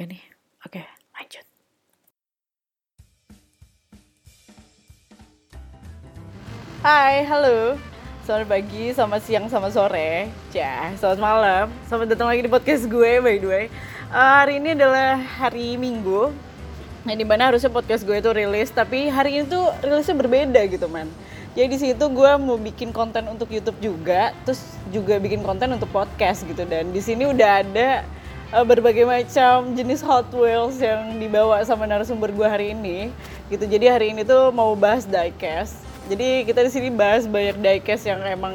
oke nih. Oke, lanjut. Hai, halo. Selamat pagi, selamat siang, selamat sore. Ya, selamat malam. Selamat datang lagi di podcast gue, by the way. Eh, hari ini adalah hari Minggu. Yang di mana harusnya podcast gue itu rilis, tapi hari ini tuh rilisnya berbeda gitu, man. Jadi di situ gue mau bikin konten untuk YouTube juga, terus juga bikin konten untuk podcast gitu. Dan di sini udah ada eh, berbagai macam jenis Hot Wheels yang dibawa sama narasumber gue hari ini. Gitu. Jadi hari ini tuh mau bahas diecast. Jadi kita di sini bahas banyak diecast yang emang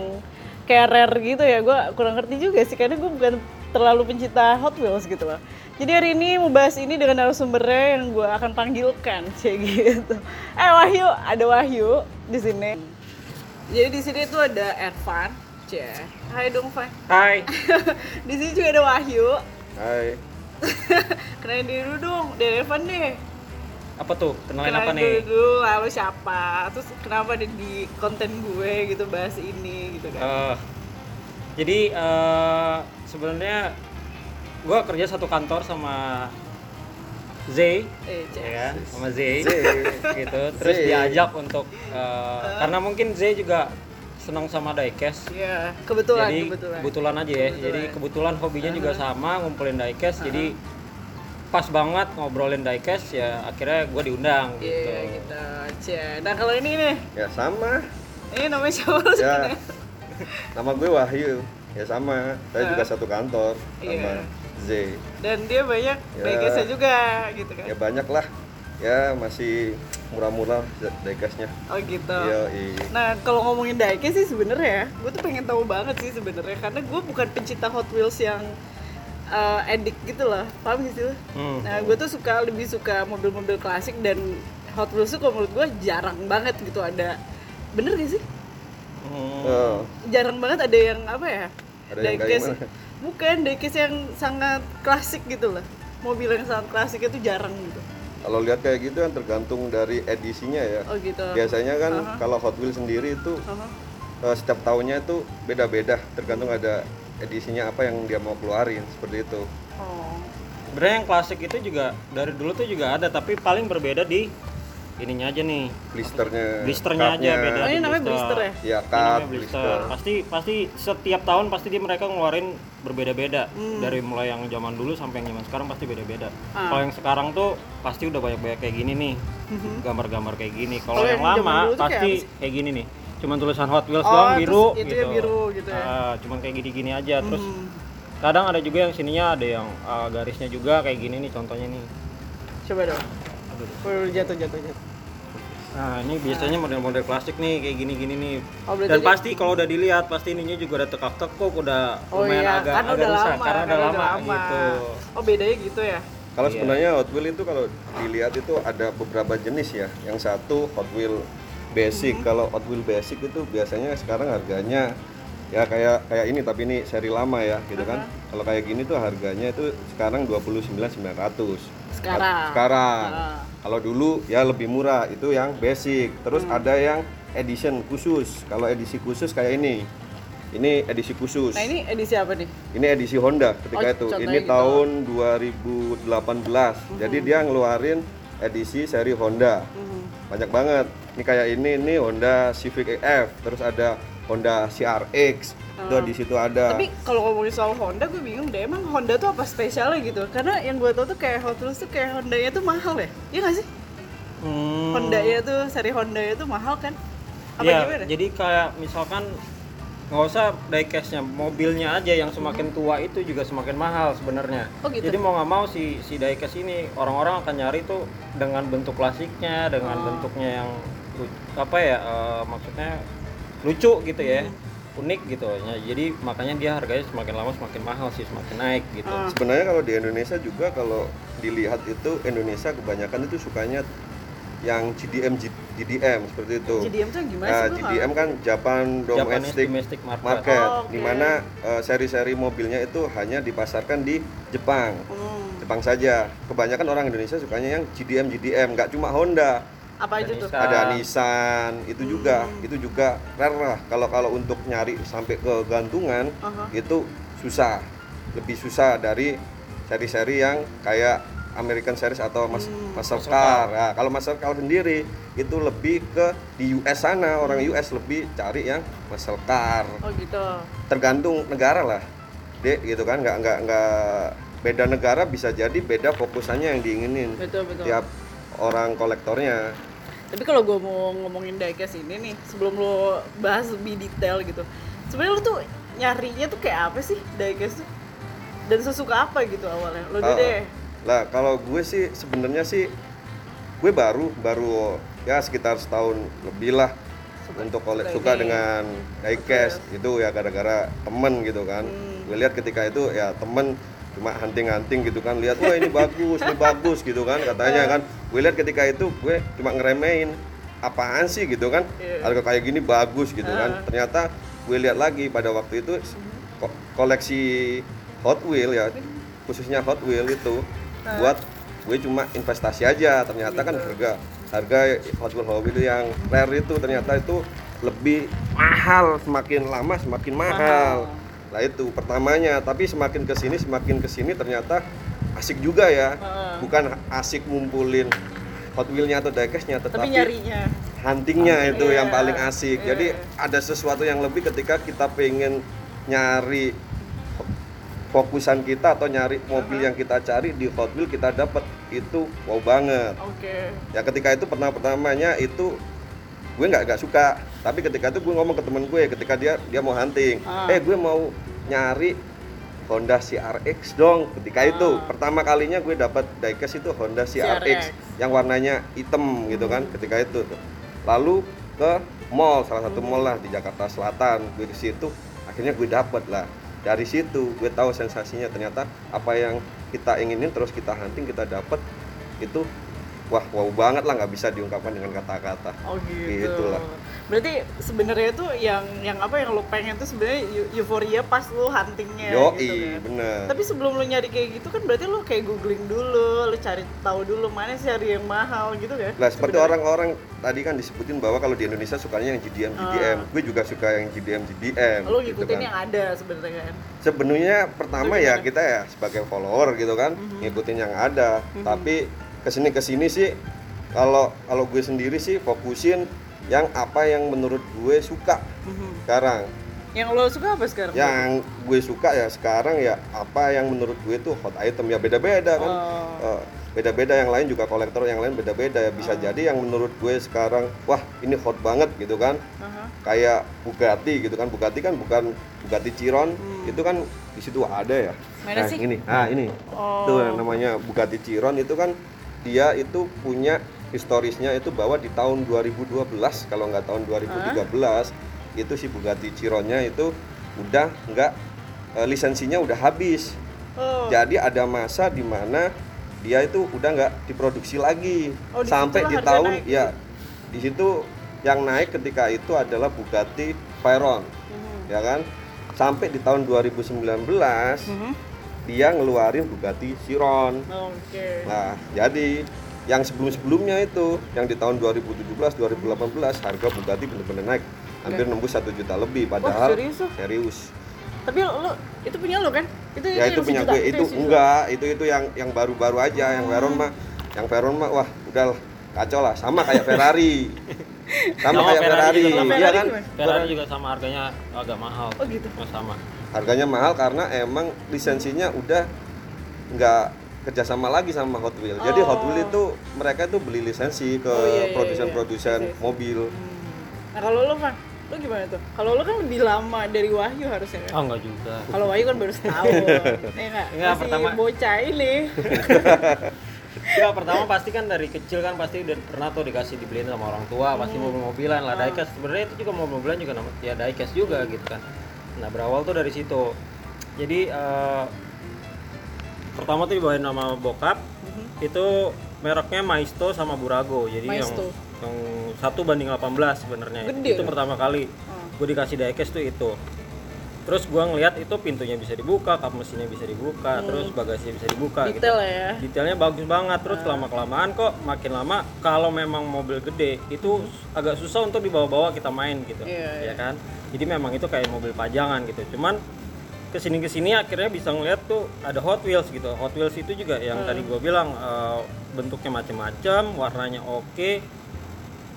kayak rare gitu ya. Gue kurang ngerti juga sih karena gue bukan terlalu pencinta Hot Wheels gitu loh. Jadi hari ini mau bahas ini dengan narasumbernya yang gue akan panggilkan, kayak gitu. Eh Wahyu, ada Wahyu di sini. Jadi di sini tuh ada Ervan, Cie. Hai dong, Van. Hai. di sini juga ada Wahyu. Hai, Kenalin diri dulu dong, dari Ervan deh. Apa tuh? Kenalin apa Kenalin nih? dulu, lalu siapa, terus kenapa ada di konten gue gitu bahas ini gitu kan. Eh, jadi eh, sebenarnya gue kerja satu kantor sama Z, eh, ya kan? Sama Z, Z. gitu. Terus Z. diajak untuk eh, karena mungkin Z juga senang sama diecast. Iya, kebetulan, jadi kebetulan. aja ya. Jadi kebetulan hobinya juga sama ngumpulin diecast. Jadi pas banget ngobrolin diecast ya akhirnya gue diundang gitu. Iya, gitu. Cie. Nah, kalau ini nih, ya sama. ini namanya siapa lu Ya, nama gue Wahyu. Ya sama. Saya juga satu kantor sama Iya. Z. Dan dia banyak Ya. diecast juga gitu kan. Ya banyak lah. Ya masih murah-murah diecastnya. Oh gitu. Iya, Nah kalau ngomongin diecast sih sebenarnya, gue tuh pengen tahu banget sih sebenarnya karena gue bukan pencinta Hot Wheels yang uh, edik gitu loh, paham sih sih? Hmm. Nah gue tuh suka lebih suka mobil-mobil klasik dan Hot Wheels tuh kalau menurut gue jarang banget gitu ada, bener gak sih? Hmm. Oh, Jarang banget ada yang apa ya? Ada yang Diecast-? Bukan diecast yang sangat klasik gitu loh, mobil yang sangat klasik itu jarang gitu. Kalau lihat kayak gitu kan tergantung dari edisinya ya. Oh gitu. Biasanya kan Aha. kalau Hot Wheels sendiri itu Aha. eh, setiap tahunnya itu beda-beda, tergantung ada edisinya apa yang dia mau keluarin seperti itu. Oh. Sebenarnya yang klasik itu juga dari dulu tuh juga ada, tapi paling berbeda di ininya aja nih. Blisternya, Blisternya aja beda. Oh, ini namanya blister ya? Ya, Ini cup, namanya blister. blister. Pasti pasti setiap tahun pasti dia mereka ngeluarin berbeda-beda. Hmm. Dari mulai yang zaman dulu sampai yang zaman sekarang pasti beda-beda. Ah. Kalau yang sekarang tuh pasti udah banyak-banyak kayak gini nih. Gambar-gambar kayak gini. Kalau yang, yang lama kayak pasti sih? kayak gini nih. Cuman tulisan Hot Wheels Oh, doang biru itu gitu. ya biru gitu ya. Ah, cuman kayak gini-gini aja terus Hmm. kadang ada juga yang sininya ada yang ah, garisnya juga kayak gini nih contohnya nih. Coba dong. Jatuh jatuh jatuh. Nah, ini biasanya model-model klasik nih kayak gini-gini nih. Oh, Dan pasti kalau udah dilihat pasti ininya juga udah tekak-tekuk, udah Oh lumayan iya, agak karena agak udah rusak lama, karena udah lama, gitu. Oh bedanya gitu ya? Kalau Iya. sebenarnya Hot Wheel itu kalau dilihat itu ada beberapa jenis ya. Yang satu Hot Wheel Basic. Kalau Hot Wheel Basic itu biasanya sekarang harganya ya kayak kayak ini tapi ini seri lama ya gitu kan. Kalau kayak gini tuh harganya itu sekarang 29.900. Sekarang. Sekarang. Ah. Kalau dulu ya lebih murah itu yang basic. Terus ada yang edition khusus. Kalau edisi khusus kayak ini. Ini edisi khusus. Nah ini edisi apa nih? Ini edisi Honda ketika Oh, itu. Ini gitu. tahun 2018. Jadi dia ngeluarin edisi seri Honda. Mhm. Banyak banget. Ini kayak ini ini Honda Civic EF, terus ada Honda CRX. Itu di situ ada. Tapi kalau ngomongin soal Honda gue bingung deh, emang Honda tuh apa spesialnya gitu? Karena yang gue tau tuh kayak Hot Wheels tuh kayak Honda-nya tuh mahal ya? Iya gak sih? Hmm. Honda-nya tuh, seri Honda-nya tuh mahal kan? Apa ya, gimana? jadi kayak misalkan nggak usah diecastnya, mobilnya aja yang semakin tua itu juga semakin mahal sebenarnya. Oh, gitu? Jadi mau nggak mau si si diecast ini orang-orang akan nyari tuh dengan bentuk klasiknya, dengan Oh. bentuknya yang apa ya eh, maksudnya lucu gitu ya. Hmm. unik gitu ya jadi makanya dia harganya semakin lama semakin mahal sih semakin naik gitu Ah. Sebenarnya kalau di Indonesia juga kalau dilihat itu Indonesia kebanyakan itu sukanya yang GDM GDM seperti itu. GDM tuh gimana Nah, sih? Gua GDM kan Japan Japanese Domestic domestic market, Market, Oh, oke. di mana eh, seri-seri mobilnya itu hanya dipasarkan di Jepang. Hmm. Jepang saja. Kebanyakan orang Indonesia sukanya yang GDM GDM, nggak cuma Honda. Apa aja tuh? Ada Nissan itu juga itu juga rare lah kalau kalau untuk nyari sampai ke gantungan Aha. itu susah lebih susah dari seri-seri yang kayak American Series atau Mas Mastercard. Nah, kalau Mastercard sendiri itu lebih ke di US sana orang US lebih cari yang Mastercard. Oh gitu. Tergantung negara lah, dek gitu kan nggak nggak nggak beda negara bisa jadi beda fokusannya yang diinginin Betul betul. tiap orang kolektornya. Tapi kalau gue mau ngomongin diecast ini nih, sebelum lo bahas lebih detail gitu, sebenarnya lo tuh nyarinya tuh kayak apa sih diecast tuh? Dan sesuka apa gitu awalnya? Lo dulu Ah, deh. Lah kalau gue sih sebenarnya sih gue baru baru ya sekitar setahun lebih lah Suka- untuk kolek suka suka ini. dengan diecast itu ya gara-gara temen gitu kan. Hmm. Gue lihat ketika itu ya temen cuma hunting-hunting gitu kan lihat wah ini bagus ini bagus gitu kan katanya kan. Gue lihat ketika itu gue cuma ngeremehin apaan sih? gitu kan. Iya. harga kayak gini bagus gitu kan. Ternyata gue lihat lagi pada waktu itu ko- koleksi Hot Wheel ya khususnya Hot Wheel itu buat gue cuma investasi aja. Ternyata kan Gitu. harga harga Hot Wheel Hot Wheel yang rare itu ternyata itu lebih mahal semakin lama semakin mahal lah itu pertamanya tapi semakin ke sini semakin ke sini ternyata asik juga ya Ah. bukan asik ngumpulin Hot Wheel-nya atau diecast-nya Tapi tetapi nyarinya. huntingnya itu Iya, yang paling asik. iya. Jadi ada sesuatu yang lebih ketika kita pengen nyari fokusan kita atau nyari mobil yang kita cari di Hot Wheel kita dapat itu wow banget. Oke. Ya ketika itu pertama pertamanya itu gue nggak nggak suka. Tapi ketika itu gue ngomong ke temen gue ketika dia dia mau hunting, Ah. eh gue mau nyari Honda CRX dong. Ketika itu Ah. pertama kalinya gue dapat diecast itu Honda CRX, CRX. yang warnanya hitam gitu kan. Ketika itu. Lalu ke mall salah satu mall lah di Jakarta Selatan. Gue di situ akhirnya gue dapet lah. Dari situ gue tahu sensasinya ternyata apa yang kita inginin terus kita hunting kita dapat itu wah wow banget lah nggak bisa diungkapkan dengan kata-kata. Oh gitu. Gitulah. Berarti sebenarnya tuh yang yang apa yang lo pengen tuh sebenarnya eu- euforia pas lo huntingnya Yoi, gitu kan. bener. Tapi sebelum lo nyari kayak gitu kan berarti lo kayak googling dulu, lo cari tahu dulu mana sih hari yang mahal gitu kan? Nah, seperti orang-orang tadi kan disebutin bahwa kalau di Indonesia sukanya yang GDM GDM. Ah. Gue juga suka yang GDM GDM. lo gitu ngikutin kan. yang ada sebenarnya kan. Sebenarnya pertama ya kita ya sebagai follower gitu kan Mhm. ngikutin yang ada. Tapi ke sini ke sini sih kalau kalau gue sendiri sih fokusin yang apa yang menurut gue suka Mhm. sekarang. Yang lo suka apa sekarang? Yang gue suka ya sekarang ya apa yang menurut gue tuh hot item ya beda-beda kan. Oh. Eh, beda-beda yang lain juga kolektor yang lain beda-beda ya bisa jadi yang menurut gue sekarang wah ini hot banget gitu kan Aha. kayak Bugatti gitu kan Bugatti kan bukan Bugatti Chiron Hmm. itu kan di situ ada ya Mana nah, sih? ini ah ini Oh. tuh namanya Bugatti Chiron itu kan dia itu punya historisnya itu bahwa di tahun 2012 kalau nggak tahun 2013 itu si Bugatti Chironnya itu udah nggak eh, lisensinya udah habis Oh. jadi ada masa di mana dia itu udah nggak diproduksi lagi Oh, di sampai di tahun naik. ya di situ yang naik ketika itu adalah Bugatti Veyron Mhm. ya kan sampai di tahun 2019 Mhm. Dia ngeluarin Bugatti Chiron Oke. nah jadi yang sebelum-sebelumnya itu yang di tahun 2017 2018 harga Bugatti bener-bener naik hampir nembus satu juta lebih padahal serius tuh? serius Tapi lo, lo- itu punya lo kan? Itu ya itu yang punya gue itu sejuta. enggak itu itu yang yang baru-baru aja yang Veyron mah yang Veyron mah wah udah lah, kacau lah sama kayak Ferrari sama kayak Ferrari Ferrari, juga. Kalau iya Ferrari kan? Ferrari juga sama harganya agak mahal. Oh, gitu. Oh, sama. Harganya mahal karena emang lisensinya udah nggak kerjasama lagi sama Hot Wheels jadi Hot Oh. Wheels itu mereka itu beli lisensi ke Oh, iya, iya, iya. produsen-produsen Lisensi. mobil Hmm. Nah kalau lo kan, lo gimana tuh? Kalau lo kan lebih lama dari Wahyu harusnya kan? Oh, enggak juga. Kalau Wahyu kan baru setahun, ya nggak? Enggak, Masih pertama- bocah ini. Ya pertama pasti kan dari kecil kan pasti udah pernah tuh dikasih dibeliin sama orang tua pasti mobil-mobilan lah diecast sebenarnya itu juga mobil-mobilan juga nama ya diecast juga gitu kan nah berawal tuh dari situ. Jadi eh, pertama tuh dibawain nama bokap itu mereknya Maisto sama Burago. Jadi yang Maisto. yang satu banding 18 sebenarnya. Itu pertama kali. Oh. gue dikasih diecast tuh itu terus gua ngeliat itu pintunya bisa dibuka kap mesinnya bisa dibuka terus bagasinya bisa dibuka gitu. Detail ya. detailnya bagus banget. Terus lama kelamaan kok makin lama kalau memang mobil gede itu agak susah untuk dibawa-bawa kita main gitu Iya, ya kan? Jadi memang itu kayak mobil pajangan gitu. Cuman ke sini ke sini akhirnya bisa ngeliat tuh ada Hot Wheels gitu. Hot Wheels itu juga yang tadi gua bilang eh, bentuknya macam-macam warnanya oke.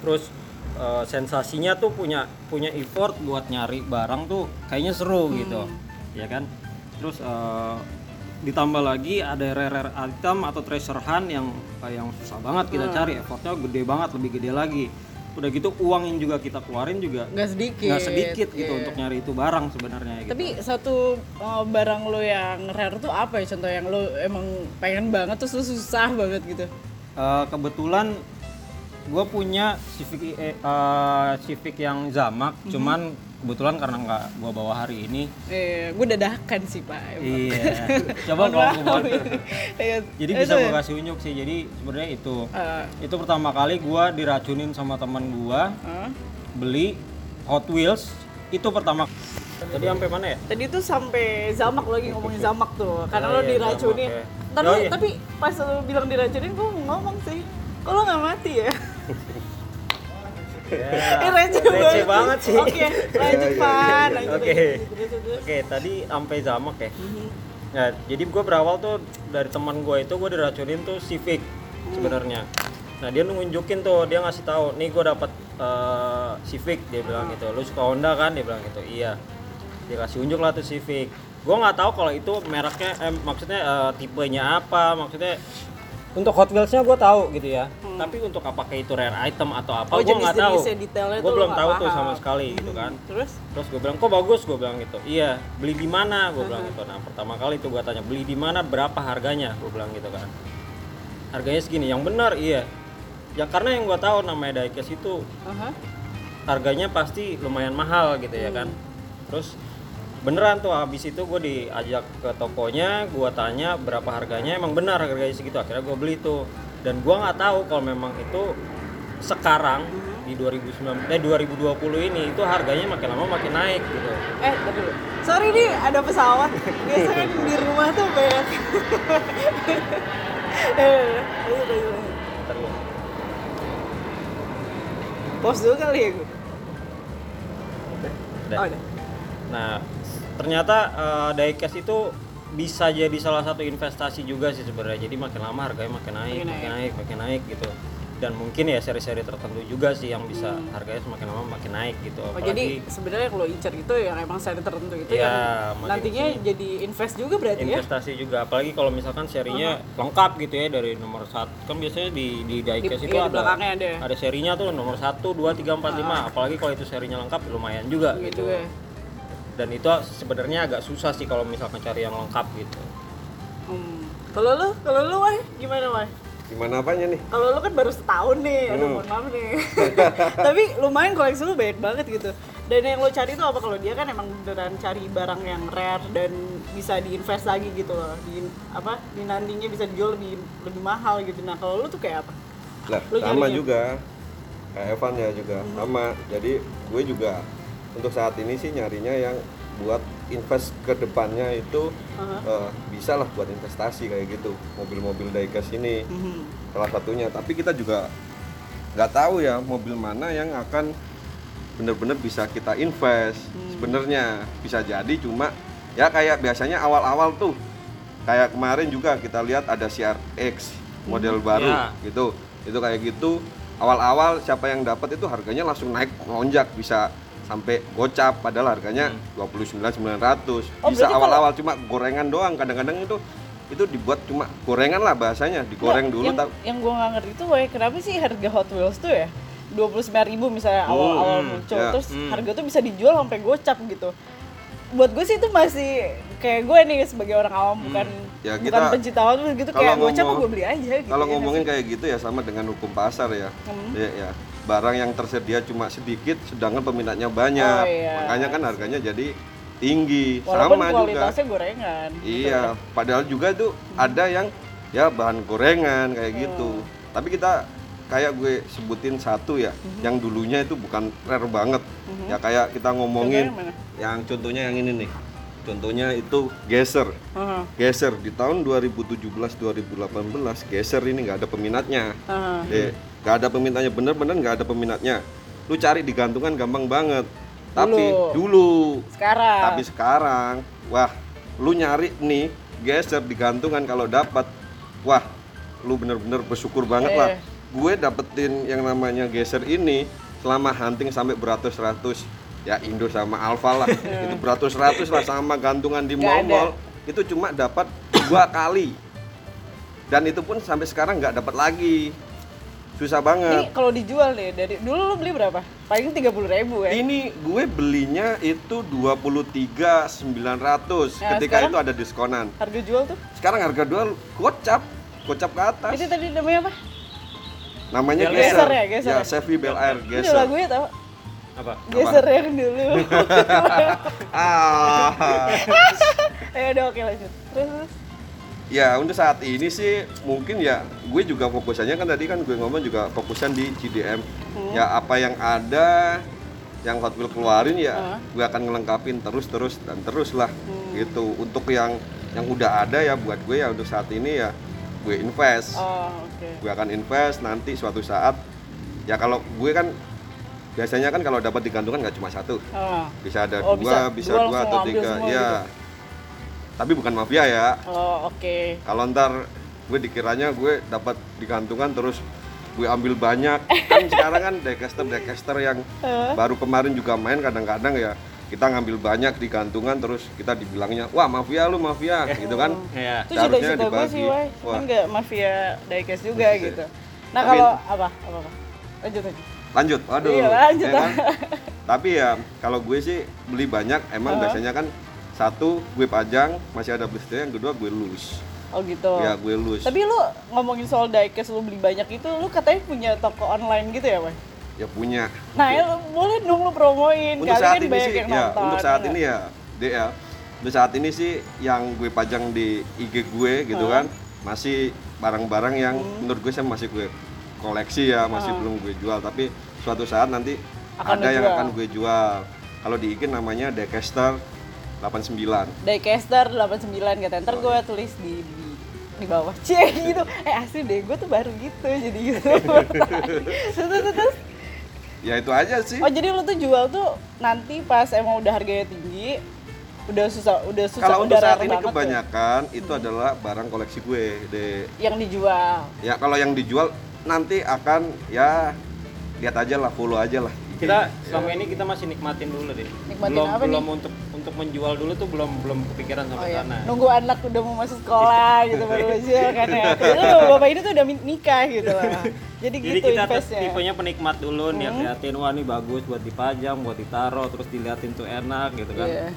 Terus eh, sensasinya tuh punya punya effort buat nyari barang tuh kayaknya seru gitu ya kan terus eh, ditambah lagi ada rare rare item atau treasure hunt yang yang susah banget kita cari effortnya gede banget lebih gede lagi udah gitu uang yang juga kita keluarin juga Nggak sedikit. nggak sedikit gitu Iya. untuk nyari itu barang sebenarnya gitu. Tapi satu uh, barang lo yang rare tuh apa ya contoh yang lo emang pengen banget terus lo susah banget gitu. Eh, kebetulan gue punya Civic eh, Civic yang zamak, Mhm. cuman kebetulan karena nggak gue bawa hari ini. Eh, gue dadakan sih pak. iya. Coba kalau gue bawa. Iya. Jadi bisa gue kasih unjuk sih. Jadi sebenarnya itu. Eh, Itu pertama kali gue diracunin sama teman gue eh. beli Hot Wheels. Itu pertama. Tadi sampai mana ya? Tadi tuh sampai zamak lo lagi ngomongin zamak tuh, karena Oh lo iya, diracunin. ya. Tapi Oh iya. tapi pas lo bilang diracunin, gue ngomong sih, kok lo nggak mati ya? Eh, receh, receh banget sih. Oke, lanjut Pan. lanjut, Oke. lanjut, terus, terus. Oke, tadi sampai zamak ya. Mhm. Nah, jadi gue berawal tuh dari teman gue itu gue diracunin tuh Civic sebenarnya. Nah dia nunjukin tuh dia ngasih tahu, nih gue dapat eh, Civic dia bilang gitu. Lu suka Honda kan? Dia bilang gitu. Iya. Dia kasih unjuk lah tuh Civic. Gue nggak tahu kalau itu mereknya, eh, maksudnya eh, tipenya apa, maksudnya untuk Hot Wheels-nya gue tahu gitu ya. Tapi untuk apakah itu rare item atau apa, Hmm. Oh, gue nggak tahu. Gue belum tahu tuh sama sekali gitu kan. Terus? Terus gue bilang, kok bagus? Gue bilang gitu. Iya, beli di mana? Gue bilang Uh-huh. gitu. Nah, pertama kali tuh gue tanya, beli di mana? Berapa harganya? Gue bilang gitu kan. Harganya segini. Yang benar, iya. Ya karena yang gue tahu namanya diecast itu Aha. harganya pasti lumayan mahal gitu ya kan. Terus beneran tuh habis itu gue diajak ke tokonya, gue tanya berapa harganya, emang benar harganya segitu. Akhirnya gue beli tuh. Dan gue nggak tahu kalau memang itu sekarang di 2019 eh 2020 ini itu harganya makin lama makin naik gitu. Eh, dulu. Sorry nih, ada pesawat. Biasanya di rumah tuh banyak. eh. Ntar lu. Pause dulu kali ya gue. Udah. Oh, udah. Nah, ternyata eh, diecast itu bisa jadi salah satu investasi juga sih sebenarnya. Jadi makin lama harganya makin naik, Makin makin naik, makin naik gitu. Dan mungkin ya seri-seri tertentu juga sih yang bisa harganya semakin lama makin naik gitu. Hmm. Oh, jadi sebenarnya kalau incer itu yang emang seri tertentu itu Iya, yang nantinya jadi invest juga berarti ya? investasi juga apalagi kalau misalkan serinya lengkap gitu ya dari nomor satu kan biasanya di di diecast Di- itu iya, ada ada. ada serinya tuh nomor satu dua tiga empat lima apalagi kalau itu serinya lengkap lumayan juga Gitu gitu ya. Dan itu sebenarnya agak susah sih kalau misalkan cari yang lengkap gitu Hmm. Kalau lu, kalau lu wah gimana wah? Gimana apanya nih? Kalau lu kan baru setahun nih, aduh Hmm. mohon maaf nih. Tapi lumayan koleksi lu banyak banget gitu. Dan yang lo cari itu apa kalau dia kan emang beneran cari barang yang rare dan bisa diinvest lagi gitu loh. Di apa? Di nantinya bisa dijual lebih lebih mahal gitu. Nah, kalau lu tuh kayak apa? Lah, Lu sama nyarinya? juga. Kayak Evan ya juga sama. Jadi gue juga untuk saat ini sih nyarinya yang buat invest ke depannya itu Aha. eh, bisa lah buat investasi kayak gitu. Mobil-mobil diecast ini Mhm. salah satunya. Tapi kita juga nggak tahu ya mobil mana yang akan benar-benar bisa kita invest. Sebenarnya bisa jadi cuma ya kayak biasanya awal-awal tuh kayak kemarin juga kita lihat ada CRX model baru Ya. gitu. Itu kayak gitu awal-awal siapa yang dapat itu harganya langsung naik lonjak bisa sampai gocap padahal harganya 29.900 Oh, bisa awal-awal cuma gorengan doang kadang-kadang itu itu dibuat cuma gorengan lah bahasanya digoreng Nggak, dulu yang, tak yang gue nggak ngerti tuh weh kenapa sih harga Hot Wheels tuh ya? dua puluh ribu misalnya awal-awal hmm, muncul. ya, terus hmm. harga tuh bisa dijual sampai gocap gitu. Buat gue sih itu masih kayak gue nih sebagai orang awam bukan Ya, bukan kita- pencinta Hot Wheels gitu kalau kayak gocap ngomong- gue beli aja gitu kalau ya ngomongin kayak gitu ya sama dengan hukum pasar ya. Hmm. ya, ya. Barang yang tersedia cuma sedikit sedangkan peminatnya banyak Oh, iya. makanya kan harganya jadi tinggi walaupun sama juga kualitasnya gorengan gitu. iya padahal juga tuh ada yang ya bahan gorengan kayak gitu Hmm. tapi kita kayak gue sebutin satu ya, Mhm. yang dulunya itu bukan rare banget. Ya kayak kita ngomongin Contohnya mana? yang contohnya yang ini nih. Contohnya itu geser. Heeh. Geser di tahun 2017-2018 geser ini nggak ada peminatnya. Heeh. Eh, nggak ada peminatnya bener-bener nggak ada peminatnya. Lu cari di gantungan gampang banget. Tapi Dulu. dulu, Sekarang. tapi sekarang, wah, lu nyari nih geser di gantungan kalau dapat, wah, lu bener-bener bersyukur banget lah. Eh. Gue dapetin yang namanya geser ini selama hunting sampai beratus-ratus ya Indo sama Alfa lah, itu beratus-ratus lah sama gantungan di mall-mall itu cuma dapat dua kali dan itu pun sampai sekarang nggak dapat lagi susah Ini banget kalau dijual deh dari dulu lu beli berapa? Paling 30.000 ribu ya. ini gue belinya itu 23.900 Nah, ketika itu ada diskonan Harga jual tuh? sekarang harga jual gocap gocap ke atas Itu tadi namanya apa? namanya Bel geser, Air ya, geser ya ya? Sevi Bel Air Itu geser lagunya tau? apa Geser yang dulu. ah Ayo udah oke lanjut. Terus, terus. Ya untuk saat ini sih mungkin ya gue juga fokusannya kan tadi kan gue ngomong juga fokusan di GDM Hmm. ya apa yang ada yang Hot Wheels keluarin ya Ah. gue akan ngelengkapin terus terus dan terus lah Hmm. gitu untuk yang yang udah ada ya buat gue ya untuk saat ini ya gue invest Oh, oke. gue akan invest nanti suatu saat ya kalau gue kan biasanya kan kalau dapat digantungan nggak cuma satu Oh. bisa ada Oh, dua bisa. bisa, Dua atau tiga ya gitu. Tapi bukan mafia ya Oh, oke. kalau ntar gue dikiranya gue dapat digantungan terus gue ambil banyak kan sekarang kan decaster decaster yang Eh. baru kemarin juga main kadang-kadang ya kita ngambil banyak di gantungan terus kita dibilangnya wah mafia lu mafia gitu kan ya Itu cita-cita gue sih. Wah. Kan nggak mafia diecast juga Iya. gitu. Nah, Tapi- kalau apa? Apa apa? Lanjut aja. lanjut waduh Iya, lanjut ya kan? tapi ya kalau gue sih beli banyak emang Uh-huh. biasanya kan satu gue pajang masih ada blister yang kedua gue lose Oh gitu. ya gue lose Tapi lu ngomongin soal diecast lu beli banyak itu, lu katanya punya toko online gitu ya, Wai? ya punya Nah, ya, boleh dong lu promoin. untuk Kali saat kan ini banyak sih yang ya nonton. untuk saat ya ini ya deh ya untuk saat ini sih yang gue pajang di IG gue gitu Hmm. kan masih barang-barang yang menurut gue saya masih gue koleksi ya masih belum gue jual tapi suatu saat nanti Hmm. Akan ada yang jual. akan gue jual kalau di IG namanya Decaster 89 Diecaster 89 kata. Ntar gue tulis di, di di bawah. Cie gitu. Eh asli deh gue tuh baru gitu jadi gitu. Terus, terus, ya itu aja sih. Oh jadi lu tuh jual tuh nanti pas emang udah harganya tinggi udah susah udah susah kalau untuk udah saat ini banget tuh. kebanyakan itu adalah barang koleksi gue de yang dijual. Ya kalau yang dijual nanti akan ya lihat aja lah follow aja lah kita selama ini kita masih nikmatin dulu deh. Nikmatin belum apa belum untuk untuk menjual dulu tuh belum belum kepikiran Oh sampai iya, sana. Nunggu anak udah mau masuk sekolah gitu baru aja kan ya. Bapak ini tuh udah nikah gitu lah. Jadi, jadi gitu kita investnya. tipenya penikmat dulu lihat liatin wah ini bagus buat dipajang buat ditaruh terus diliatin tuh enak gitu kan. Iya.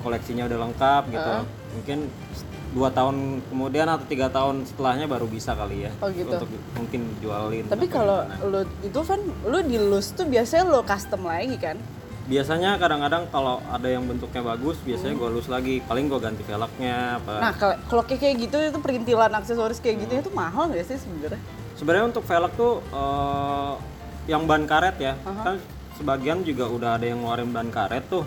koleksinya udah lengkap gitu. Mungkin s- dua tahun kemudian atau tiga tahun setelahnya baru bisa kali ya Oh, gitu. untuk mungkin jualin Tapi kalau lu itu kan lu di loose tuh biasanya lo custom lagi kan? biasanya kadang-kadang kalau ada yang bentuknya bagus biasanya gue lus lagi paling gue ganti velgnya apa Nah, kalau kayak gitu itu perintilan aksesoris kayak gitu itu mahal nggak sih sebenarnya? sebenarnya untuk velg tuh eh, yang ban karet ya kan sebagian juga udah ada yang ngeluarin ban karet tuh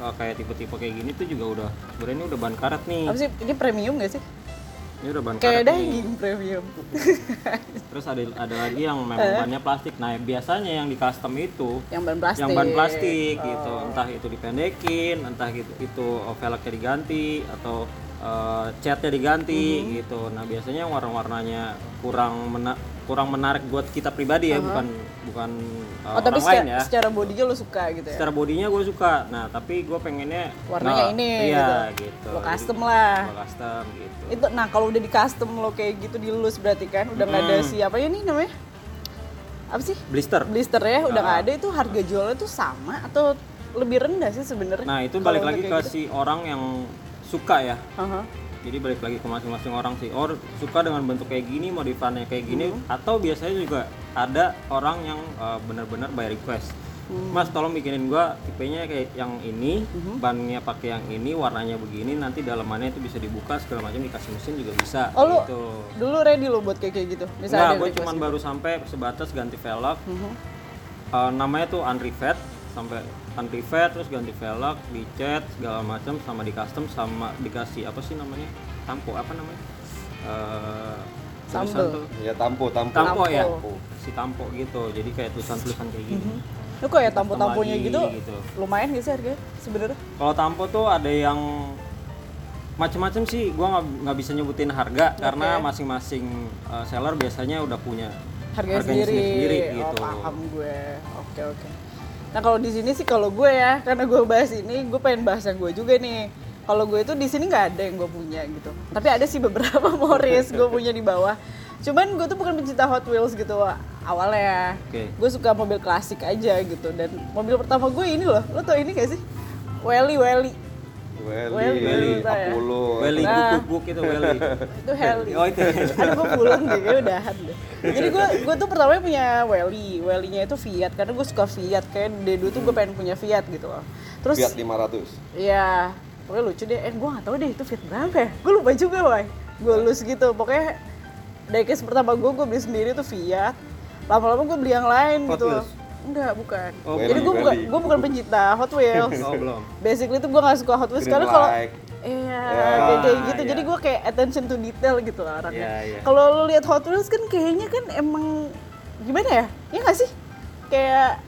Kalau kayak tipe-tipe kayak gini tuh juga udah sebenarnya ini udah ban karet nih Apa sih ini premium nggak sih? ini udah ban Kayak karet nih. daging premium. terus ada ada lagi yang memang bannya plastik nah biasanya yang di custom itu yang ban plastik. yang ban plastik gitu entah itu dipendekin entah gitu itu velgnya diganti atau eh, catnya diganti Mhm. gitu nah biasanya warna-warnanya kurang mena- kurang menarik buat kita pribadi ya bukan bukan eh, Oh, tapi orang lain secara, ya secara bodinya lo suka gitu ya? secara bodinya gue suka nah tapi gue pengennya Warnanya nah, ini iya gitu. gitu, Lo Jadi custom lah. gua custom gitu Itu nah kalau udah di custom lo kayak gitu di loose berarti kan udah nggak ada siapa ya nih namanya? Apa sih? blister Blister ya udah nggak ada itu harga jualnya tuh sama atau lebih rendah sih sebenarnya? nah itu balik lagi ke gitu? si orang yang suka ya Aha. jadi balik lagi ke masing-masing orang sih or suka dengan bentuk kayak gini modifannya kayak gini Hmm. atau biasanya juga ada orang yang uh, benar-benar by request Mas tolong bikinin gua tipenya kayak yang ini, Mhm. bannya pakai yang ini, warnanya begini, nanti dalamannya itu bisa dibuka segala macam dikasih mesin juga bisa. Oh lu gitu. dulu ready lo buat kayak gitu? Misalnya gue ada request cuman gitu. baru sampai sebatas ganti velg. Mhm. Eh, namanya tuh unrivet sampai unrivet terus ganti velg, dicat segala macam sama di custom sama dikasih apa sih namanya? Tampo apa namanya? Eh tulisan Sambel. tuh Ya tampo, tampo. tampo ya Tampo. si tampo gitu jadi kayak tulisan-tulisan kayak gini Lu kayak tampo-tamponya gitu, gitu. lumayan gak sih harganya sebenarnya? kalau tampo tuh ada yang macem-macem sih gua nggak bisa nyebutin harga karena masing-masing uh, seller biasanya udah punya Harganya, Harganya sendiri. sendiri, Oh, gitu. paham gue. Oke, oke. Nah, kalau di sini sih kalau gue ya, karena gue bahas ini, gue pengen bahas yang gue juga nih. Kalau gue itu di sini nggak ada yang gue punya gitu. Tapi ada sih beberapa Morris gue punya di bawah. Cuman gue tuh bukan pencinta Hot Wheels gitu awalnya. Oke. Gue suka mobil klasik aja gitu. Dan mobil pertama gue ini loh. Lo tau ini gak sih? Welly Welly. Welly, Welly, Welly, Welly, ya. Apollo. Welly Nah. guk guk itu Welly itu Heli. Oh, itu. Aduh gue pulang deh, kayaknya udahan deh. Jadi gue gue tuh pertama punya Welly, Welly-nya itu Fiat karena gue suka Fiat. Kayak dari dulu tuh gue pengen punya Fiat gitu loh. Terus Fiat 500. Iya, pokoknya lucu deh. Eh, gue gak tahu deh itu Fiat berapa ya. Gue lupa juga, boy. Gue lulus gitu. Pokoknya diecast pertama gue, gue beli sendiri tuh Fiat. Lama-lama gue beli yang lain Hot gitu. Wheels? Enggak, bukan. Oh, Jadi gue bukan gue bukan pencinta Hot Wheels. oh belum Basically tuh gue gak suka Hot Wheels Green karena kalau. Iya, Ya, kayak kayak gitu. iya. Jadi gue kayak attention to detail gitu lah orangnya. Iya, iya. Kalau lo lihat Hot Wheels kan kayaknya kan emang gimana ya? Iya gak sih? Kayak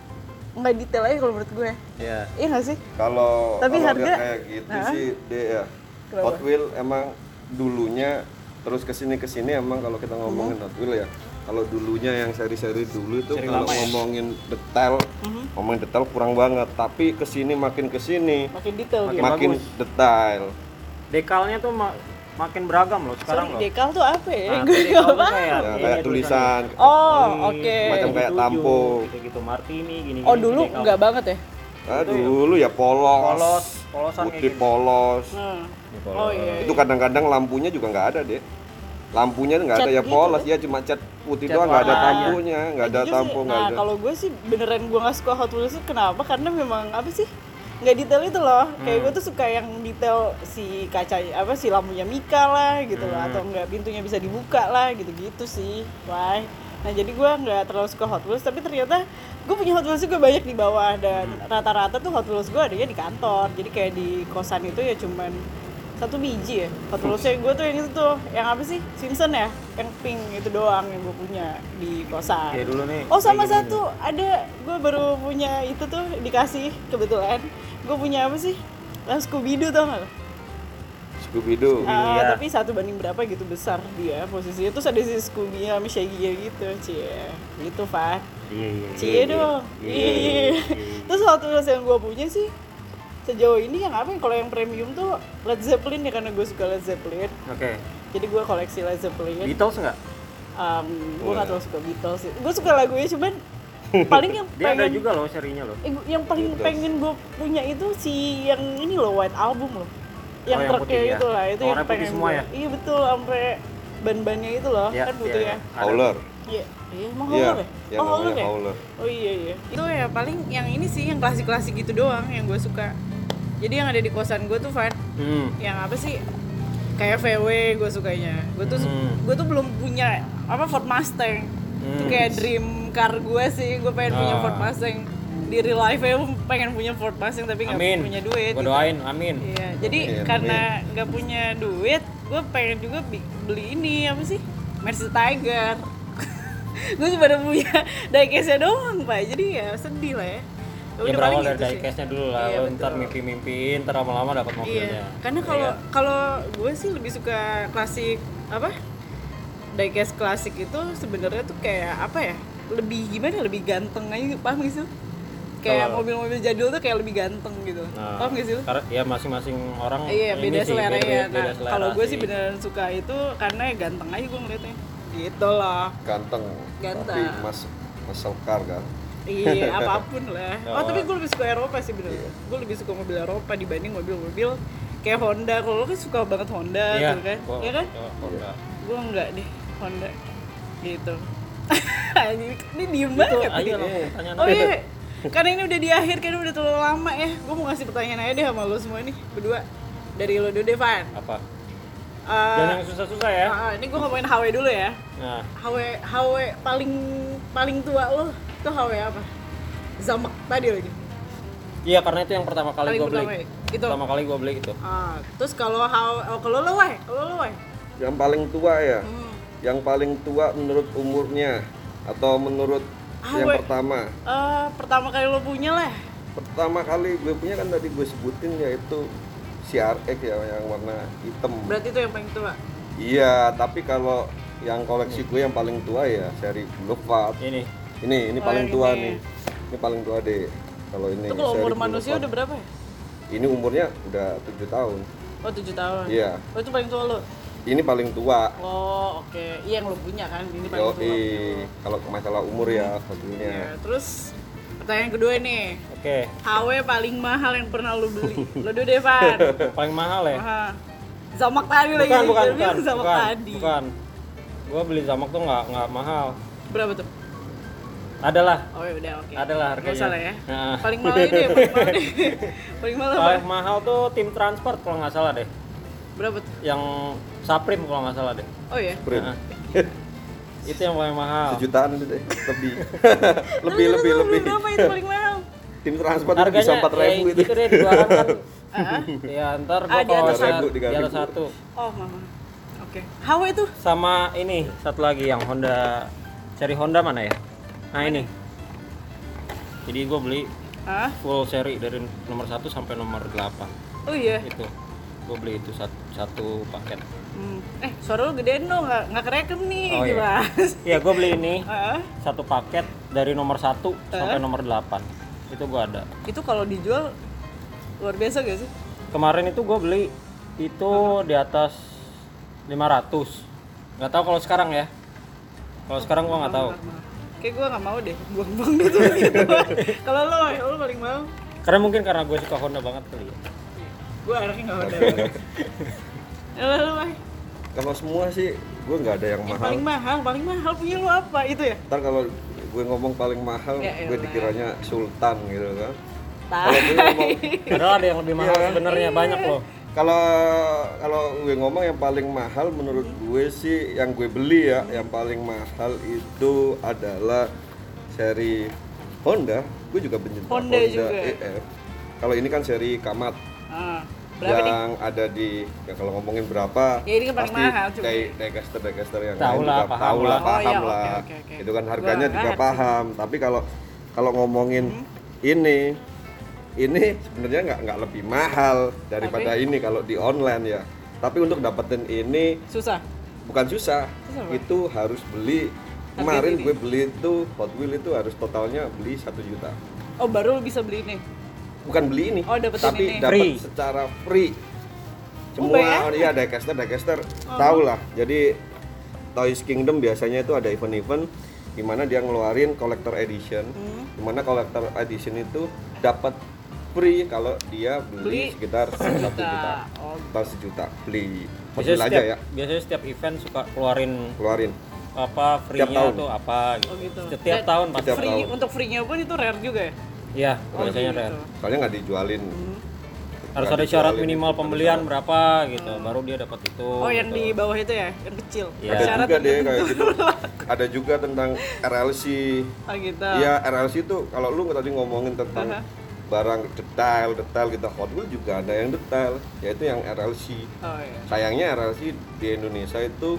nggak detail aja kalau menurut gue. ya Iya gak sih? Kalau Tapi kalau harga- kayak gitu Hah? sih deh ya. Kenapa? Hot Wheel emang dulunya terus ke sini ke sini emang kalau kita ngomongin Mhm. Hot Wheel ya. Kalau dulunya yang seri-seri dulu itu Seri kalau ya? ngomongin detail, Mhm. ngomongin detail kurang banget. Tapi ke sini makin ke sini Makin detail Makin makin bagus. detail. dekalnya tuh ma- makin beragam loh sekarang Sorry, loh dekal tuh apa ya? Nah, gue dekal tuh paham. kayak- Ya, kayak tulisan. Oh, Ini oke. Macam kayak tampo. gitu gitu Martini gini Oh dulu nggak banget ya? Ah, dulu ya polos, Polos, polosan putih polos. Nah. polos. Oh iya. Itu kadang-kadang lampunya juga nggak ada deh. Lampunya nggak ada ya gitu polos, ya cuma cat putih Cat doang, nggak ada tampunya, nggak ada tampo, nggak Nah ada. kalau gue sih beneran gue nggak suka Hot Wheels itu kenapa? Karena memang apa sih? nggak detail itu loh. Kayak Hmm. gue tuh suka yang detail si kaca apa si lampunya Mika lah gitu loh Hmm. atau enggak pintunya bisa dibuka lah gitu-gitu sih. Why? Nah jadi gue nggak terlalu suka Hot Wheels tapi ternyata gue punya Hot Wheels juga banyak di bawah. Dan rata-rata tuh Hot Wheels gue adanya di kantor. Jadi kayak di kosan itu ya cuman satu biji ya. Hot Wheelsnya gue tuh yang itu tuh yang apa sih? Simpson ya? Yang pink itu doang yang gue punya di kosan. Kayak dulu nih. Oh sama kayak gini satu. Ada gue baru punya itu tuh dikasih kebetulan. Gue punya apa sih? Lah Scooby Doo tau gak? Scooby Doo. Ah, Iya. tapi satu banding berapa gitu besar dia posisinya terus ada si Scooby sama Shaggy gitu cie gitu Fat. Iya iya. cie dong Iya, iya iya, iya. terus Wheels yang gue punya sih sejauh ini yang apa ya kalau yang premium tuh Led Zeppelin ya karena gue suka Led Zeppelin Oke. jadi gue koleksi Led Zeppelin Beatles nggak? um, gue gak terlalu suka Beatles sih gue suka lagunya cuman paling yang Dia ada pengen juga loh serinya loh. Eh, yang paling Beatles. pengen gue punya itu si yang ini loh White Album loh yang Oh, yang truknya putih ya? itu lah itu Warna yang putih pengen semua ya? iya betul sampai ban-bannya itu loh Iya, kan putih iya, ya iya. Howler. iya iya emang Iya, Howler ya oh Howler namanya ya oh iya iya itu ya paling yang ini sih yang klasik-klasik gitu doang yang gue suka jadi yang ada di kosan gue tuh Van Hmm. yang apa sih kayak VW gue sukanya gue tuh Hmm. gue tuh belum punya apa Ford Mustang itu Hmm. kayak dream car gue sih gue pengen punya Ah. Ford Mustang di real life ya pengen punya Ford Mustang tapi nggak punya duit Gua gitu. doain, amin. iya jadi Amin, karena nggak punya duit gue pengen juga beli ini apa sih Mercedes Tiger gue cuma ada punya diecast-nya doang pak jadi ya sedih lah ya Ya Udah berawal paling dari gitu diecast-nya dulu lah. Iya, betul. ntar mimpi-mimpiin, ntar lama-lama dapat mobilnya. Iya, karena Iya kalau kan? kalau gue sih lebih suka klasik apa? Diecast klasik itu sebenarnya tuh kayak apa ya? Lebih gimana? Lebih ganteng aja, paham sih? Kayak mobil-mobil jadul tuh kayak lebih ganteng gitu. Nah, paham gak sih? lu? Karena ya masing-masing orang Iya, ini beda sih, selera beda- ya. beda Nah, selera kalau gue sih sih. beneran suka itu karena ya ganteng aja gue ngeliatnya. Gitu loh. Ganteng. Ganteng. Tapi mas car kan. Iya, apa pun lah. Oh, Oh. tapi gue lebih suka Eropa sih bener. Gue lebih suka mobil Eropa dibanding mobil-mobil kayak Honda. Kalau lo kan suka banget Honda Iya, tuh kan? gua- Iya kan? Honda. gue enggak deh Honda gitu ini diem banget ayo nih. lo pertanyaan oh iya Karena ini udah di akhir kan udah terlalu lama ya. Gue mau ngasih pertanyaan aja deh sama lo semua nih berdua. Dari lo dulu deh, Van. Apa? Eh, Jangan yang susah-susah ya. ah, ini gue ngomongin HW dulu ya. Nah, HW HW paling paling tua lo itu HW apa? Zamak tadi lagi. iya karena itu yang pertama kali gue beli. pertama ya? Itu. Pertama kali gue beli itu. Ah, terus kalau HW oh, kalau lo weh, kalau lo weh. Yang paling tua ya. Hmm. Yang paling tua menurut umurnya atau menurut Ah, yang we- pertama. Eh, pertama kali lo punya lah. Pertama kali gue punya kan tadi gue sebutin yaitu CRX ya yang warna hitam. Berarti itu yang paling tua. Iya, tapi kalau yang koleksi gue yang paling tua ya seri Boulevard. Ini. Ini ini Oh, paling tua ini. nih. Ini paling tua deh. Kalau ini itu kalau umur manusia Boulevard. udah berapa ya? Ini umurnya udah tujuh tahun. Oh, 7 tahun. Iya. Oh, itu paling tua lo. Ini paling tua. Oh, oke. Iya yang lo punya kan. Ini paling Yo, tua. kalau masalah umur ya mobilnya. Iya, terus pertanyaan kedua nih. Oke. HW paling mahal yang pernah lo beli. lo dulu deh, Van. Paling mahal ya? Mahal. Zamak tadi lagi. Bukan, bukan, bukan. Zamak Bukan. tadi. Bukan. Gue beli zamak tuh nggak nggak mahal. Berapa tuh? Adalah. Oh, ya udah oke. Adalah Nggak harganya. usah lah ya. Nah. Paling mahal ini ya, paling mahal deh. paling mahal? Paling mahal tuh tim transport kalau nggak salah deh. Berapa tuh? Yang Saprim kalau nggak salah deh. Oh iya. Sprint. Nah. itu yang paling mahal. Sejutaan itu deh, lebih. lebih Lu- lebih lebih. Berapa itu paling mahal? Tim transport itu Harganya bisa empat ribu ya, itu. gitu deh di kan. Ah, ya ntar Ah, gua di kalau atas lihat satu. di atas satu. Oh, mama. Oke. HW itu Sama ini satu lagi yang Honda seri Honda mana ya? Nah ini. Jadi gue beli Hah? full seri dari nomor 1 sampai nomor 8 Oh iya. itu gue beli itu satu, satu paket Hmm. Eh, suara lu gedein dong, nggak nggak kerekam nih, Oh, iya. jelas. ya gue beli ini satu paket dari nomor 1 sampai nomor 8 itu gue ada itu kalau dijual luar biasa gak sih? kemarin itu gue beli itu di atas 500 nggak tahu kalau sekarang ya kalau sekarang gue nggak tahu Kayak gua nggak mau deh, buang-buang gitu. Kalau lo, lo paling mau? karena mungkin karena gue suka Honda banget kali ya Gua anaknya nggak ada. Ya. Kalau semua sih gue nggak ada yang Yang mahal. paling mahal, paling mahal punya lo apa? Itu ya? Ntar kalau gue ngomong paling mahal, Ya gue elah. dikiranya sultan gitu kan. Kalau gue ngomong padahal ada yang lebih mahal Iya. sebenarnya banyak loh kalau kalau gue ngomong yang paling mahal menurut gue sih yang gue beli ya, yang paling mahal itu adalah seri Honda. Gue juga pencinta Honda juga. EF. Kalau ini kan seri Kamat Ah, berapa nih? yang ada di ya kalau ngomongin berapa Ya, ini kan paling pasti mahal, cuma. day- daycaster daycaster yang Tahu lah, juga paham tahu lah. Oh, paham iya, oke, lah oke, oke. itu kan Gua harganya nggak juga ngerti. paham tapi kalau kalau ngomongin Hmm. ini ini sebenarnya nggak nggak lebih mahal daripada ini kalau di online ya tapi untuk dapetin ini Susah. bukan susah Susah apa? itu harus beli kemarin gue beli itu Hot Wheel itu harus totalnya beli satu juta Oh, baru bisa beli ini. Bukan beli ini Oh, tapi ini. dapat Free. secara free Oh, semua bayar? iya diecaster diecaster Oh. tau lah jadi Toys Kingdom biasanya itu ada event-event di mana dia ngeluarin collector edition Hmm. di mana collector edition itu dapat free kalau dia beli, Beli sekitar satu Juta. juta Oh, atau sejuta beli biasanya setiap, aja ya biasanya setiap event suka keluarin keluarin apa Setiap free-nya tahun. tuh apa gitu. Oh, gitu. Setiap Dan tahun pasti. Setiap free tahun. untuk free-nya pun itu rare juga ya? Iya, Oh, biasanya gitu. rare. soalnya nggak dijualin Harus Nggak ada syarat minimal pembelian berapa gitu, baru dia dapat itu. Oh, yang gitu. di bawah itu ya, yang kecil. Iya. ada Syarat juga deh kayak gitu ada juga tentang RLC Oh, gitu. Iya RLC itu kalau lu tadi ngomongin tentang Aha. barang detail detail kita Hot Wheels juga ada yang detail yaitu yang RLC Oh, iya. sayangnya RLC di Indonesia itu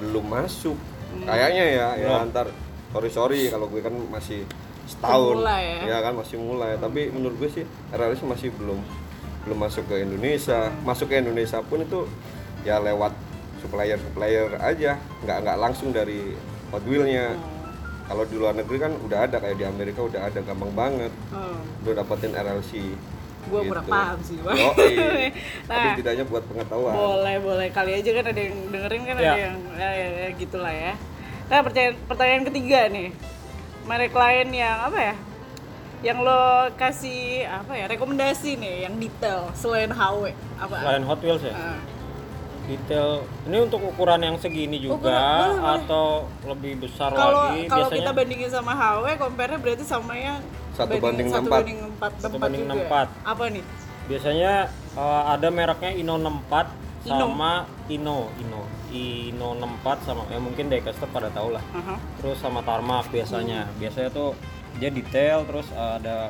belum masuk Hmm. kayaknya ya ya antar sorry sorry kalau gue kan masih setahun Pemula ya. kan masih mulai tapi menurut gue sih RLC masih belum belum masuk ke Indonesia Hmm. masuk ke Indonesia pun itu ya lewat supplier supplier aja nggak nggak langsung dari Hot Wheelnya Hmm. kalau di luar negeri kan udah ada kayak di Amerika udah ada gampang banget Oh, lu dapetin RLC gua kurang gitu. paham sih, Bang. Yoi. Nah. tapi tidaknya buat pengetahuan boleh, boleh. Kali aja kan ada yang dengerin kan ada Ya. yang ya, ya, ya, gitulah ya. Nah, pertanyaan, pertanyaan ketiga nih. Merek lain yang apa ya? Yang lo kasih apa ya? Rekomendasi nih yang detail selain HW apa? Selain Hot Wheels ya. Ah. Detail. Ini untuk ukuran yang segini juga Ukuran, boleh, boleh. atau lebih besar Kalau lagi kalau biasanya kita bandingin sama HW, compare-nya berarti sama yang Satu banding satu 64. banding empat Satu tempat banding juga ya? 64. apa nih Biasanya eh, ada mereknya Ino 64 Ino. sama Ino, Ino. Ino 64 sama ya mungkin Daycaster pada tahu lah. Aha. Terus sama Tarmac biasanya. Biasanya tuh dia detail terus ada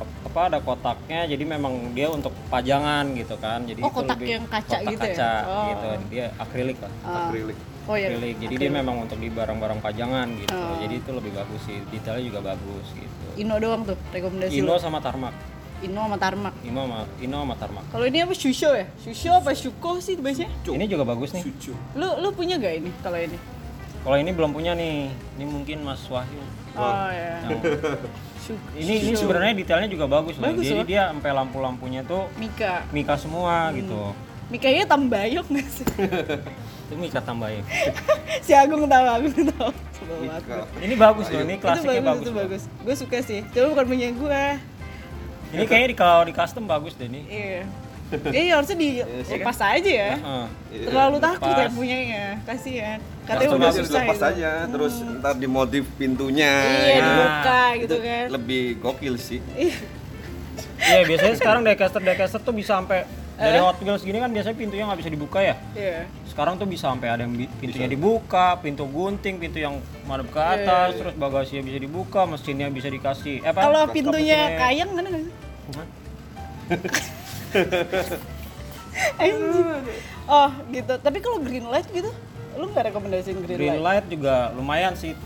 apa ada kotaknya jadi memang dia untuk pajangan gitu kan jadi Oh, kotak lebih yang kaca kotak gitu ya? kaca Oh. gitu dia akrilik lah Ah. Akrilik. oh iya akrilik jadi dia memang untuk di barang-barang pajangan gitu Oh. jadi itu lebih bagus sih detailnya juga bagus gitu Ino doang tuh rekomendasi Ino lo sama Tarmac Ino sama Tarmak. Ino sama Ino sama Tarmac kalau ini apa Shusho ya? Shusho apa Shuko sih biasanya? Ini juga bagus nih. Lu lu punya gak ini kalau ini? Kalau ini belum punya nih. Ini mungkin Mas Wahyu. Oh ya Yang- Shu- ini ini sebenarnya detailnya juga bagus, loh Bagus jadi loh. dia sampai lampu-lampunya tuh Mika. Mika semua gitu. Mikanya tambayok gak sih? Itu Mika tambahin si Agung tahu Agung tahu. Ini bagus loh ini itu klasiknya bagus, bagus, itu loh. bagus. Gue suka sih. Coba bukan punya gue ini kayaknya di kalau di custom bagus deh ini iya Iya harusnya dilepas aja ya. Heeh. Terlalu takut yang punyanya, kasihan. Katanya udah susah lepas itu. aja terus ntar dimodif pintunya Iya, Nah, dibuka gitu itu kan. lebih gokil sih Ih, Iya biasanya sekarang diecast tuh bisa sampai dari Hot Wheels gini kan biasanya pintunya nggak bisa dibuka ya. Iya. Sekarang tuh bisa sampai ada yang pintunya dibuka, pintu gunting, pintu yang madep ke atas, terus bagasinya bisa dibuka, mesinnya bisa dikasih. Eh, apa? Kalau pintunya kapasinya- kayang nggak? Anjing. Oh gitu. Tapi kalau green light gitu, lu nggak rekomendasiin green, Green light? light juga lumayan sih.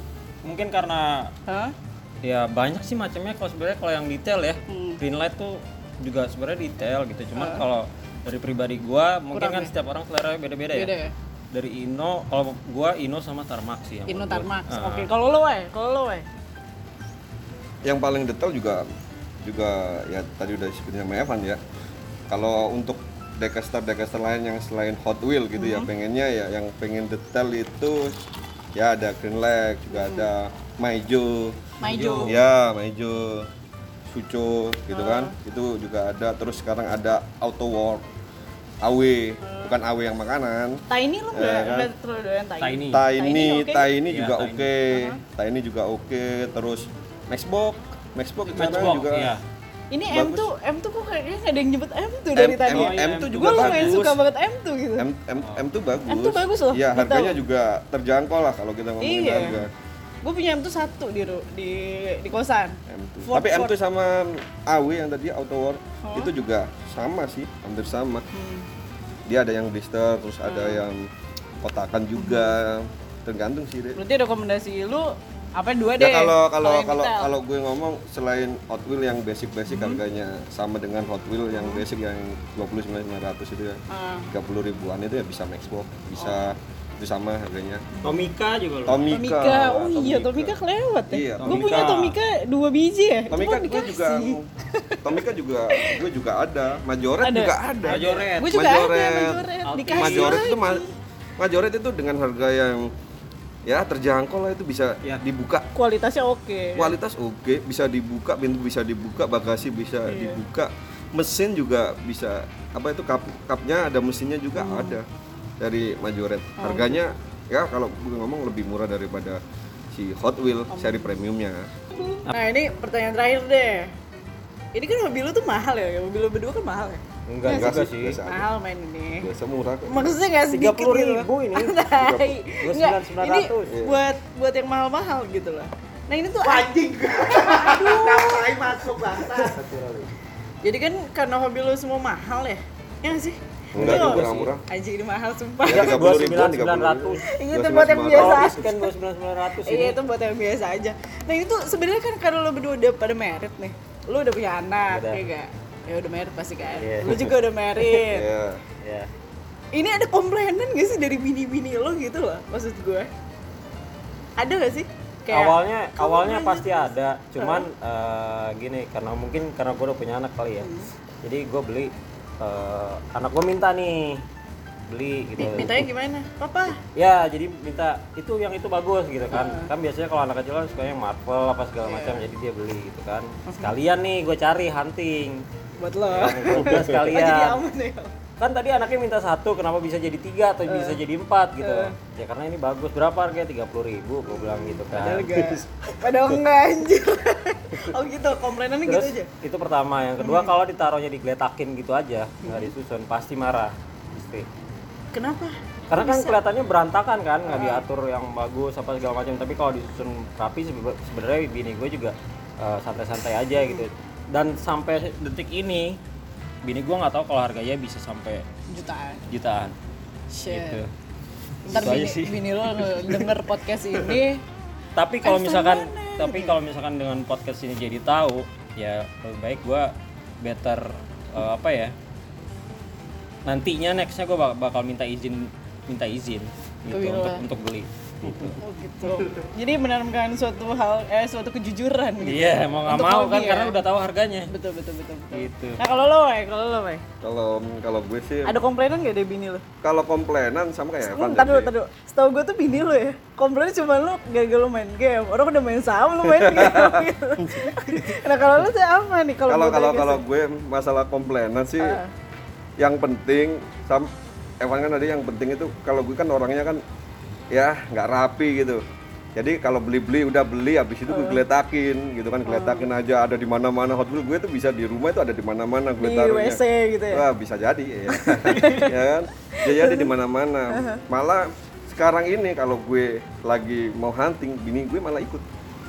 Mungkin karena Hah? ya banyak sih macamnya kalau sebenarnya kalau yang detail ya. Hmm. Green light tuh juga sebenarnya detail gitu. Cuman kalau dari pribadi gua mungkin kan ya? setiap orang selera beda-beda ya. Beda ya? Dari Ino, kalau gua Ino sama Tarmac sih yang Ino. Tarmax. Ah. Oke, kalau lo wae, kalau lo wae. yang paling detail juga juga ya tadi udah disebutin sama Evan ya kalau untuk Decaster Decaster lain yang selain Hot Wheel gitu ya pengennya ya yang pengen detail itu ya ada Green Lake juga ada Maijo Maijo. ya Maijo Suco gitu kan itu juga ada terus sekarang ada Auto World AW bukan AW yang makanan Tiny lo nggak Ya, kan? terlalu doyan Tiny. Tiny. Tiny, Tiny oke. Tiny Iya, juga oke, Tiny juga oke, terus Maxbox, Maxbox Matchbox, juga iya. Ini M tuh, M tuh kok kayaknya nggak ada yang nyebut M tuh M, dari M, tadi. Oh, M, iya, tuh M. juga Gue lumayan bagus. suka banget M tuh gitu. M, M, M tuh bagus. M tuh bagus loh, Iya, harganya juga terjangkau lah kalau kita ngomongin Iya. harga. Gue punya M tuh satu di di di kosan. M tuh. Ford, Tapi Ford. tuh sama AW yang tadi Auto War Oh. itu juga sama sih, hampir sama. Hmm. Dia ada yang blister, terus ada yang kotakan juga. Tergantung sih, Dek. Berarti rekomendasi lu apa dua Ya deh? kalau kalau kalau kalau gue ngomong selain Hot Wheel yang basic-basic Hmm. harganya sama dengan Hot Wheel yang basic yang 29.900 itu ya. Ah. 30 ribuan itu ya bisa Maxbox, bisa itu sama harganya. Tomika juga loh. Tomika. Tomika, oh iya Tomika kelewat ya. Iya, gue punya Tomika dua biji ya. Tomika gue juga. Tomika juga gue juga ada, Majoret Ada. juga ada. Majoret. Gue juga ada Majoret. Majoret. Altis. Dikasih Majoret itu ma- Majoret itu dengan harga yang ya terjangkau lah itu bisa Ya. dibuka. kualitasnya oke. Kualitas oke, bisa dibuka, pintu bisa dibuka, bagasi bisa Iya. dibuka, mesin juga bisa apa itu kap kapnya ada mesinnya juga Hmm. ada dari Majoret. Oh, Harganya ya kalau gue ngomong lebih murah daripada si Hot Wheel Oh. seri premiumnya. Nah ini pertanyaan terakhir deh. Ini kan mobil lu tuh mahal ya, mobil lu berdua kan mahal ya? Enggak Enggak juga sih, sih. biasa. Mahal main ini. Biasa murah kok. Maksudnya nggak sedikit 30.000 gitu. ini. Anjay. Gua Nggak, ini 9.900. buat buat yang mahal-mahal gitu lah. Nah ini tuh anjing ngapain masuk bangsa jadi kan karena hobi lu semua mahal ya? Ya sih? Enggak Iya. juga murah-murah. Anjing ini mahal sumpah. Tiga puluh ribuan, tiga puluh 29.900. Iya, itu buat yang biasa. kan 29.900 Iya itu buat yang biasa aja. Nah ini tuh sebenarnya kan karena lo berdua udah pada merit nih, lo udah punya anak, ya gak? Ya udah merit pasti kan. Iya. Lo juga udah merit. Iya. Ya. Ini ada komplainan gak sih dari bini-bini lo gitu loh, maksud gue? Ada gak sih? awalnya kamu awalnya belanja pasti ada, cuman eh, gini karena mungkin karena gue udah punya anak kali ya. Hmm. Jadi gue beli eh, anak gue minta nih beli gitu. Mi- Mintanya gimana? Papa? Ya, jadi minta itu yang itu bagus gitu kan. Hmm. Kan biasanya kalau anak kecil kan suka yang Marvel apa segala Iya. macam, jadi dia beli gitu kan. Sekalian nih gue cari hunting. Buat lo. Yang gua Oh, jadi sekalian. aman ya? Kan tadi anaknya minta satu kenapa bisa jadi tiga atau bisa jadi empat gitu? Ya karena ini bagus. Berapa harganya? Tiga puluh ribu gue bilang gitu kan. Padahal enggak. Padahal enggak anjir. oh gitu, komplainannya gitu aja. itu pertama. Yang kedua kalau ditaruhnya digeletakin gitu aja nggak disusun pasti marah pasti. Kenapa? karena kan kelihatannya berantakan kan nggak diatur yang bagus apa segala macam. Tapi kalau disusun rapi sebe- sebenarnya bini gue juga eh, santai-santai aja gitu. Dan sampai detik ini bini gue nggak tahu kalau harganya bisa sampai Jutaan. jutaan Shit. gitu Ntar Itu aja bini, sih. bini lo denger podcast ini tapi kalau misalkan mana tapi kalau misalkan dengan podcast ini jadi tahu ya lebih baik gue better eh, apa ya nantinya nextnya gue bakal minta izin minta izin gitu untuk untuk beli gitu Oh gitu. Jadi menanamkan suatu hal eh suatu kejujuran gitu. iya mau nggak mau kan ya. karena udah tahu harganya Betul betul betul. betul. gitu Nah kalau lo, Wei, kalau lo, Wei, Kalau kalau gue sih ada komplainan gak dari bini lo? kalau komplainan sama kayak Evan Entar dulu, dulu. Setahu gue tuh bini lo ya. Komplain cuma lo gagal lo main game. Orang udah main sama lo main game. gitu. nah kalau lo tuh apa nih kalau Kalau kalau kalau gue masalah komplainan sih Ah. yang penting sam Evan kan tadi yang penting itu kalau gue kan orangnya kan ya nggak rapi gitu. Jadi kalau beli-beli udah beli habis itu gue geletakin gitu kan geletakin aja ada di mana-mana Hot Wheels gue tuh bisa di rumah itu ada di mana-mana gue di taruhnya. WC gitu ya. Wah, bisa jadi ya. ya kan? Ya jadi di mana-mana. Malah sekarang ini kalau gue lagi mau hunting, bini gue malah ikut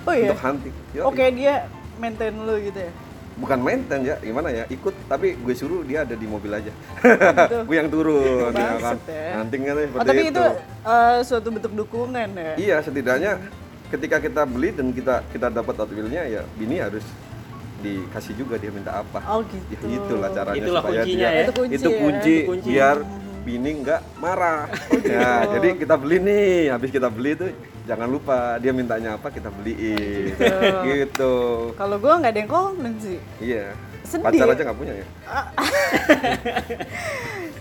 Oh iya. untuk hunting. Oke, dia maintain lo gitu ya. Bukan maintain ya, gimana ya? Ikut tapi gue suruh dia ada di mobil aja. gitu. gue yang turun ya kan. Ya. Tuh Oh, tapi itu. itu eh, suatu bentuk dukungan ya. Iya, setidaknya ketika kita beli dan kita kita dapat Hot Wheels-nya ya bini harus dikasih juga dia minta apa. Oh gitu. Ya, itulah caranya Itulah supaya kuncinya dia ya. Itu kunci itu ya. kunci, Itu kunci. biar bini nggak marah. Ya, jadi kita beli nih, habis kita beli itu jangan lupa dia mintanya apa kita beliin. gitu. Kalau gue nggak ada yang komplain sih. Iya. Sedih. Pacar aja nggak punya ya?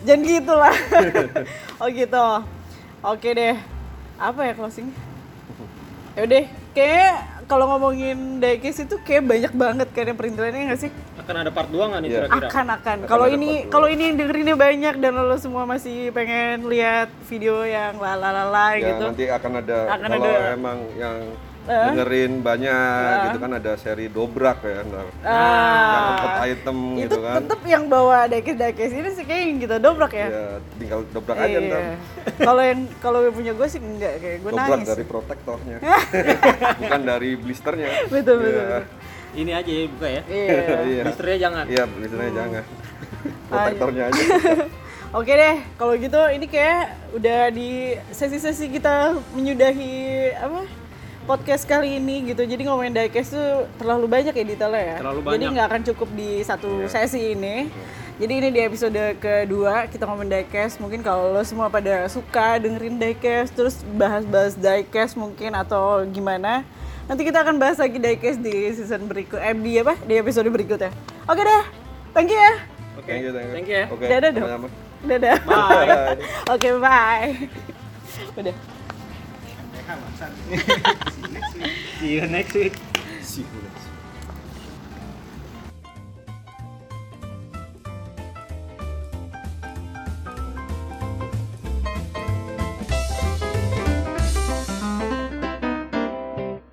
Jangan gitu lah. oh gitu. Oke deh. Apa ya closing? Yaudah, kayak kalau ngomongin diecast itu kayak banyak banget kayak perintilannya nggak sih? akan ada part 2 nggak nih Iya. kira-kira Akan akan. Akan Kalau ini kalau ini yang dengerinnya banyak dan lo semua masih pengen lihat video yang lalalala Ya, gitu. nanti akan ada Akan kalau ada. emang yang Eh? dengerin banyak Ah. gitu kan ada seri dobrak ya ntar. Ah. yang item itu gitu kan. tetep yang bawa diecast diecast ini sih kayak yang kita dobrak ya. Ya, tinggal dobrak aja ntar. Iya. Kalau yang kalau yang punya gue sih enggak kayak gue Dobrak nangis. dari protektornya. Bukan dari blisternya. Betul, betul, Ya. ini aja ya buka ya Iya. Iya. blisternya jangan Iya, blisternya Hmm. jangan. Protektornya aja. Oke deh, kalau gitu ini kayak udah di sesi-sesi kita menyudahi apa podcast kali ini gitu. Jadi ngomongin diecast tuh terlalu banyak ya detailnya ya. Terlalu Jadi banyak. nggak akan cukup di satu sesi ini. Jadi ini di episode kedua kita ngomongin diecast. Mungkin kalau lo semua pada suka dengerin diecast, terus bahas-bahas diecast mungkin atau gimana. Nanti kita akan bahas lagi diecast di season berikut, eh di apa? Di episode berikutnya. Oke deh, thank you ya. oke Thank you, thank you. thank you ya Oke, Dadah dong. Dadah. Bye. Oke, bye. Udah. see you next week See you next.